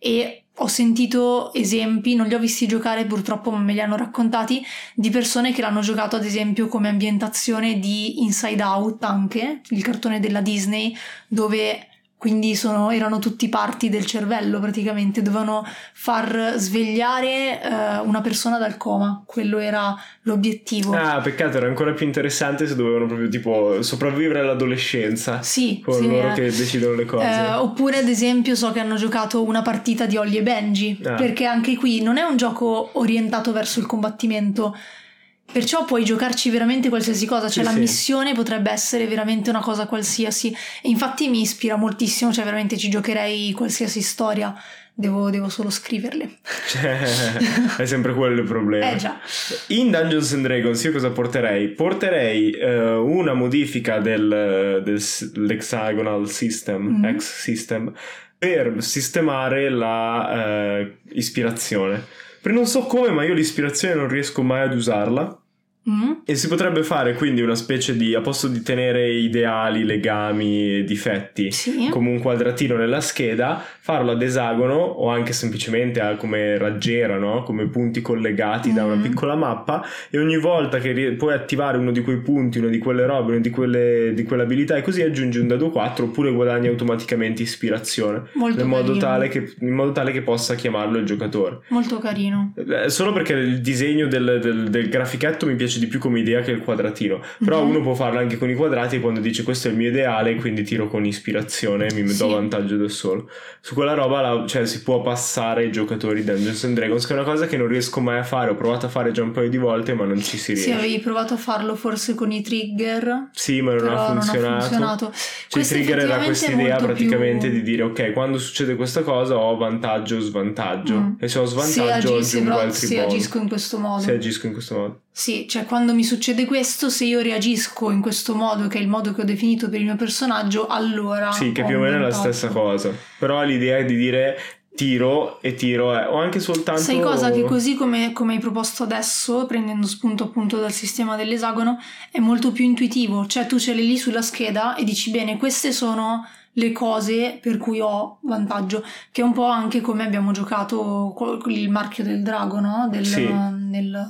e ho sentito esempi, non li ho visti giocare purtroppo, ma me li hanno raccontati, di persone che l'hanno giocato ad esempio come ambientazione di Inside Out anche, il cartone della Disney, dove quindi sono- erano tutti parti del cervello praticamente, dovevano far svegliare eh, una persona dal coma, quello era l'obiettivo. Ah, peccato, era ancora più interessante se dovevano proprio tipo sopravvivere all'adolescenza. Sì, Con sì, loro eh. che decidono le cose. Eh, oppure ad esempio so che hanno giocato una partita di Ollie e Benji, Ah. perché anche qui non è un gioco orientato verso il combattimento, perciò puoi giocarci veramente qualsiasi cosa, cioè Sì, la sì. missione potrebbe essere veramente una cosa qualsiasi e infatti mi ispira moltissimo, cioè veramente ci giocherei qualsiasi storia, devo, devo solo scriverle. Cioè, è sempre quello il problema. Eh già, In Dungeons and Dragons io cosa porterei? Porterei eh, una modifica del, dell'hexagonal system, Mhm. X system, per sistemare la eh, ispirazione. Perché non so come, ma io l'ispirazione non riesco mai ad usarla. Mm? E si potrebbe fare quindi una specie di, a posto di tenere ideali, legami, difetti, sì. come un quadratino nella scheda, farlo ad esagono o anche semplicemente a- come raggiera, no? come punti collegati da una Mhm. piccola mappa e ogni volta che puoi attivare uno di quei punti, una di quelle robe, una di quelle, di quelle abilità e così aggiungi un dado 4 oppure guadagni automaticamente ispirazione molto in modo, che, in modo tale che possa chiamarlo il giocatore. Molto carino. Eh, Solo perché il disegno del, del- del grafichetto mi piace di più come idea che il quadratino. Però Mhm. uno può farlo anche con i quadrati quando dice questo è il mio ideale, quindi tiro con ispirazione e mi Sì. do vantaggio da solo. Su quella roba la- cioè, si può passare ai giocatori Dungeons and Dragons, che è una cosa che non riesco mai a fare. Ho provato a fare già un paio di volte, ma non ci si Sì, riesce. avevi provato a farlo forse con i trigger, Sì, ma non ha funzionato. non ha funzionato. Cioè, il trigger era questa idea praticamente più- di dire ok, quando succede questa cosa ho vantaggio o svantaggio. Mm. E se ho se, svantaggio se aggiungo altri se bonus. agisco in questo modo. Se agisco in questo modo. Sì, cioè quando mi succede questo, se io reagisco in questo modo, che è il modo che ho definito per il mio personaggio, allora... Sì, che più o meno è la stessa cosa. Però l'idea è di dire tiro e tiro è, o anche soltanto... Sai cosa? Che così come, come hai proposto adesso, prendendo spunto appunto dal sistema dell'esagono, è molto più intuitivo. Cioè tu ce l'hai lì sulla scheda e dici bene, queste sono le cose per cui ho vantaggio, che è un po' anche come abbiamo giocato col- il marchio del drago, no? Del, Sì. nel,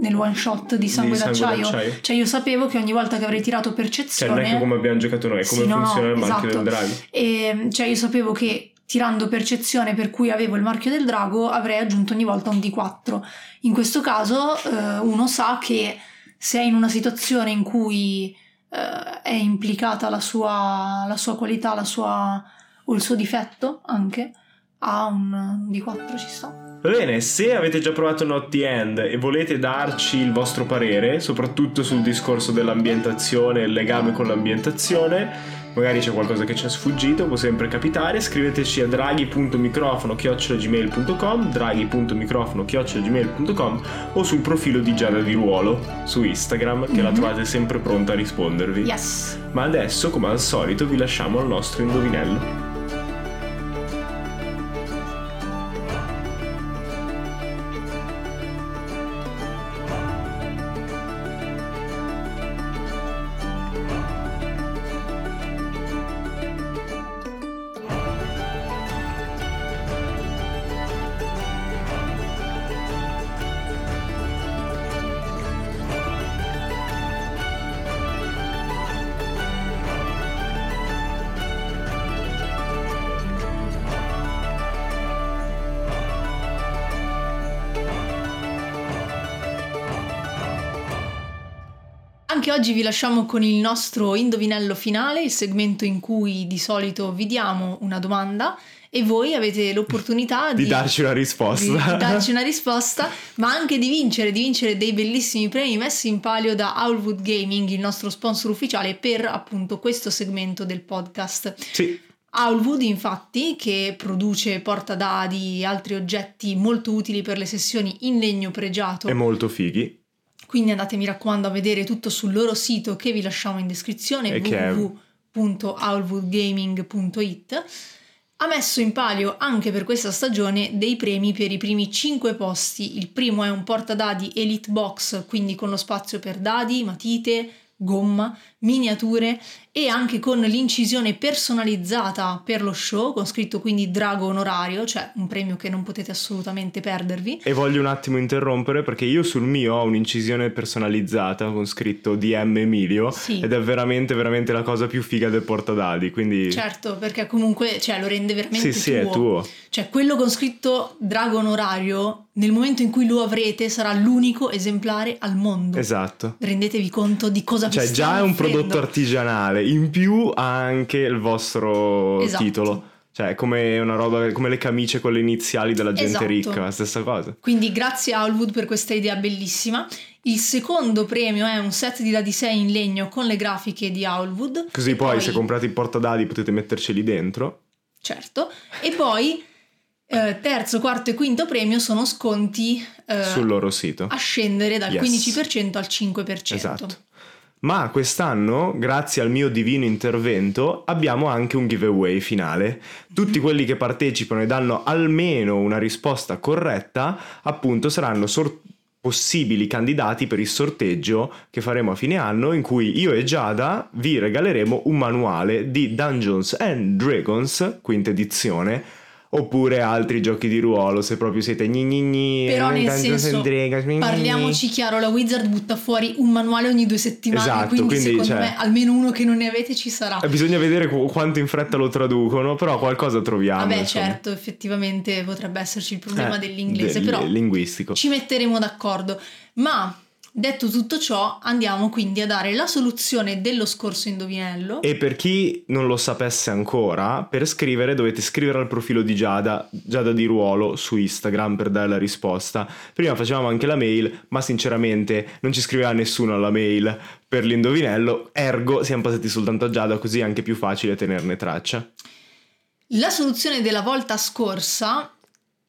nel one shot di sangue, Di sangue d'acciaio. d'acciaio. Cioè io sapevo che ogni volta che avrei tirato Cioè percezione... non è che come abbiamo giocato noi, è come Sì, funziona no, il marchio esatto. del drago. E cioè io sapevo che tirando percezione per cui avevo il marchio del drago avrei aggiunto ogni volta un D4. In questo caso eh, uno sa che se è in una situazione in cui eh, è implicata la sua, la sua qualità, la sua, o il suo difetto anche, ha un D4 ci sta. Va bene, se avete già provato Not the End e volete darci il vostro parere, soprattutto sul discorso dell'ambientazione e il legame con l'ambientazione, magari c'è qualcosa che ci è sfuggito, può sempre capitare, scriveteci a draghi.microfono-gmail.com draghi.microfono-gmail.com o sul profilo di Giada di Ruolo su Instagram che la Mhm. trovate sempre pronta a rispondervi. Yes! Ma adesso, come al solito, vi lasciamo al nostro indovinello. Anche oggi vi lasciamo con il nostro indovinello finale, il segmento in cui di solito vi diamo una domanda e voi avete l'opportunità di, di darci una risposta. Di, di darci una risposta, ma anche di vincere, di vincere dei bellissimi premi messi in palio da Owlwood Gaming, il nostro sponsor ufficiale per appunto questo segmento del podcast. Sì. Owlwood infatti che produce portadadi e altri oggetti molto utili per le sessioni in legno pregiato. E molto fighi. Quindi andate mi raccomando a vedere tutto sul loro sito che vi lasciamo in descrizione www.owlwoodgaming.it ha messo in palio anche per questa stagione dei premi per i primi 5 posti. Il primo è un portadadi Elite Box, quindi con lo spazio per dadi, matite, gomma, miniature e anche con l'incisione personalizzata per lo show, con scritto quindi Drago Onorario, cioè un premio che non potete assolutamente perdervi. E voglio un attimo interrompere perché io sul mio ho un'incisione personalizzata con scritto DM Emilio Sì. ed è veramente veramente la cosa più figa del portadadi, quindi Certo, perché comunque cioè, lo rende veramente Sì, sì, è tuo. Cioè, quello con scritto Drago Onorario, nel momento in cui lo avrete, sarà l'unico esemplare al mondo. Esatto. Rendetevi conto di cosa vi Cioè già è un offrendo. Prodotto artigianale, in più ha anche il vostro Esatto. titolo. Cioè, come una roba, come le camicie con le iniziali della gente Esatto. ricca, la stessa cosa. Quindi grazie a Allwood per questa idea bellissima. Il secondo premio è un set di dadi 6 in legno con le grafiche di Allwood. Così E poi, se comprate i portadadi potete metterceli dentro. Certo. E poi eh, terzo, quarto e quinto premio sono sconti eh, sul loro sito. a scendere dal Yes. 15% al 5%. Esatto. Ma quest'anno, grazie al mio divino intervento, abbiamo anche un giveaway finale. Tutti quelli che partecipano e danno almeno una risposta corretta, appunto, saranno sor- possibili candidati per il sorteggio che faremo a fine anno in cui io e Giada vi regaleremo un manuale di Dungeons and Dragons, quinta edizione, oppure altri giochi di ruolo se proprio siete gni Però nel Dungeons and senso, gni. Parliamoci chiaro, la Wizard butta fuori un manuale ogni due settimane, Esatto, quindi, quindi, secondo cioè- me almeno uno che non ne avete ci sarà. Eh, Bisogna vedere qu- quanto in fretta lo traducono, però qualcosa troviamo. Vabbè, insomma. certo, effettivamente potrebbe esserci il problema Eh, dell'inglese, del- però linguistico. ci metteremo d'accordo. Ma detto tutto ciò, andiamo quindi a dare la soluzione dello scorso indovinello. E per chi non lo sapesse ancora, per scrivere dovete scrivere al profilo di Giada, Giada di Ruolo, su Instagram per dare la risposta. Prima facevamo anche la mail, ma sinceramente non ci scriveva nessuno alla mail per l'indovinello, ergo siamo passati soltanto a Giada, così è anche più facile tenerne traccia. La soluzione della volta scorsa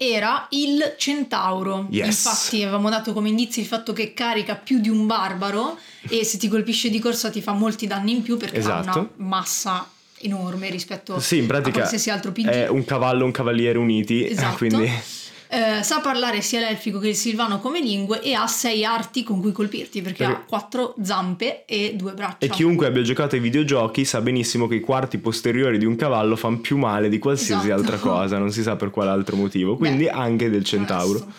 era il centauro. Yes. Infatti avevamo dato come indizio il fatto che carica più di un barbaro e se ti colpisce di corsa ti fa molti danni in più perché ha Esatto. una massa enorme rispetto Sì, a qualsiasi altro PG. è un cavallo un cavaliere uniti, Esatto. quindi Eh, sa parlare sia l'elfico che il silvano come lingue e ha sei arti con cui colpirti perché Perché- ha quattro zampe e due braccia. E chiunque abbia giocato ai videogiochi sa benissimo che i quarti posteriori di un cavallo fanno più male di qualsiasi Esatto. altra cosa, non si sa per quale altro motivo, quindi Beh, anche del centauro. Onesto.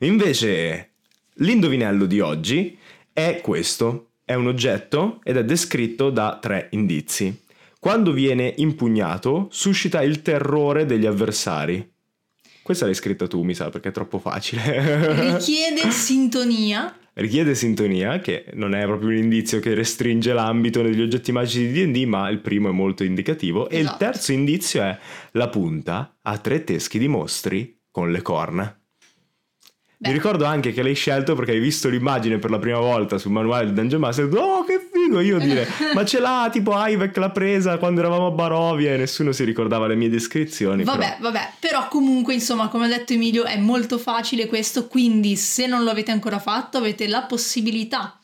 Invece, l'indovinello di oggi è questo: è un oggetto ed è descritto da tre indizi. Quando viene impugnato, suscita il terrore degli avversari. Questa l'hai scritta tu, mi sa, perché è troppo facile. Richiede sintonia. Richiede sintonia, che non è proprio un indizio che restringe l'ambito degli oggetti magici di D&D, ma il primo è molto indicativo. E il Esatto. terzo indizio è la punta ha tre teschi di mostri con le corna. Beh. Mi ricordo anche che l'hai scelto perché hai visto l'immagine per la prima volta sul manuale di Dungeon Master oh che figo io dire. Ma ce l'ha tipo Ivek l'ha presa quando eravamo a Barovia e nessuno si ricordava le mie descrizioni Vabbè, vabbè, però comunque insomma come ha detto Emilio è molto facile questo, quindi se non lo avete ancora fatto avete la possibilità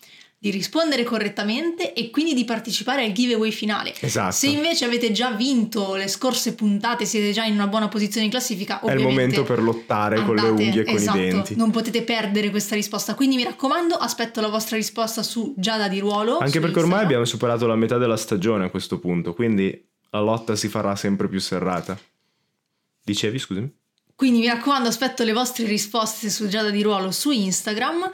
di rispondere correttamente e quindi di partecipare al giveaway finale. Esatto. Se invece avete già vinto le scorse puntate, siete già in una buona posizione in classifica, è il momento per lottare con le andate- unghie e con esatto, i denti Non potete perdere questa risposta, quindi mi raccomando, aspetto la vostra risposta su Giada di Ruolo. Anche perché ormai Instagram. abbiamo superato la metà della stagione a questo punto, quindi la lotta si farà sempre più serrata. Dicevi, scusami? Quindi mi raccomando, aspetto le vostre risposte su Giada di Ruolo su Instagram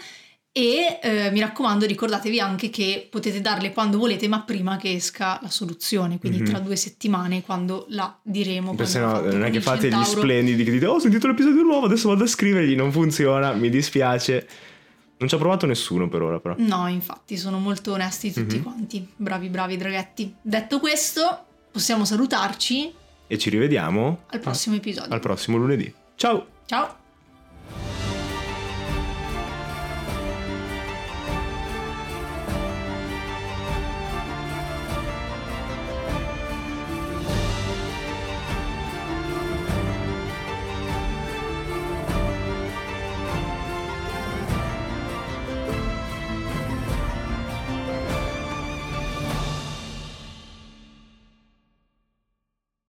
e eh, mi raccomando ricordatevi anche che potete darle quando volete ma prima che esca la soluzione, quindi Mhm. tra due settimane quando la diremo. Perché no non è che fate gli splendidi che dite oh ho sentito l'episodio nuovo adesso vado a scrivergli non funziona mi dispiace Non ci ha provato nessuno per ora, però. No, infatti, sono molto onesti tutti Mhm. quanti. Bravi, bravi draghetti. Detto questo, possiamo salutarci E ci rivediamo al prossimo episodio. al prossimo lunedì. Ciao! Ciao!